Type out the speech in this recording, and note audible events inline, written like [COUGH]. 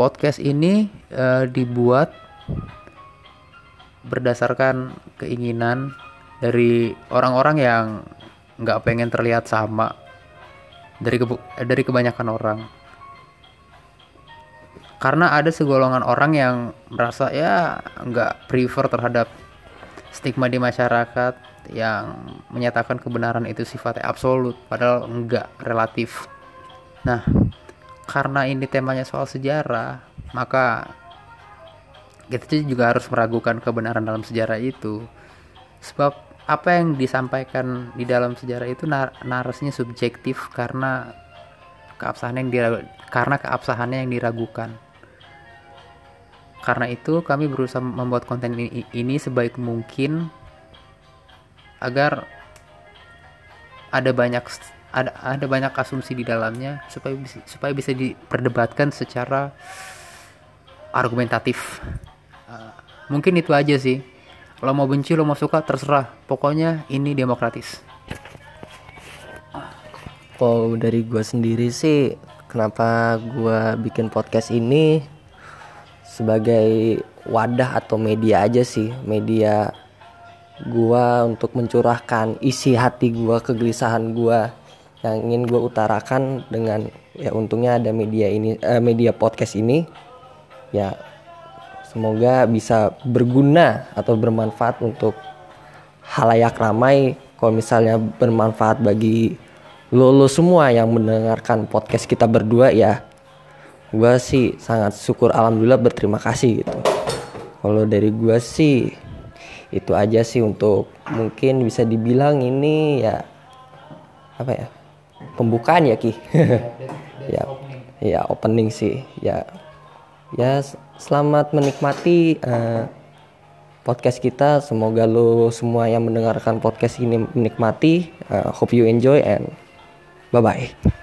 podcast ini uh, dibuat berdasarkan keinginan dari orang-orang yang nggak pengen terlihat sama dari dari kebanyakan orang. Karena ada segolongan orang yang merasa ya nggak prefer terhadap stigma di masyarakat yang menyatakan kebenaran itu sifatnya absolut padahal enggak relatif. Nah karena ini temanya soal sejarah maka kita juga harus meragukan kebenaran dalam sejarah itu. Sebab apa yang disampaikan di dalam sejarah itu nar narasinya subjektif karena keabsahan yang diragu karena keabsahannya yang diragukan. Karena itu kami berusaha membuat konten ini, ini sebaik mungkin agar ada banyak ada ada banyak asumsi di dalamnya supaya bisa supaya bisa diperdebatkan secara argumentatif. Uh, mungkin itu aja sih. Lo mau benci lo mau suka terserah. Pokoknya ini demokratis. Kalau dari gue sendiri sih kenapa gue bikin podcast ini sebagai wadah atau media aja sih. Media gua untuk mencurahkan isi hati gua kegelisahan gua yang ingin gue utarakan dengan ya untungnya ada media ini eh, media podcast ini ya semoga bisa berguna atau bermanfaat untuk halayak ramai. Kalau misalnya bermanfaat bagi lo, lo semua yang mendengarkan podcast kita berdua ya gue sih sangat syukur alhamdulillah berterima kasih gitu. Kalau dari gue sih itu aja sih untuk mungkin bisa dibilang ini ya apa ya pembukaan ya ki. [LAUGHS] Ya. ya opening sih. Ya. Ya selamat menikmati uh, podcast kita. Semoga lo semua yang mendengarkan podcast ini menikmati. Uh, hope you enjoy and bye bye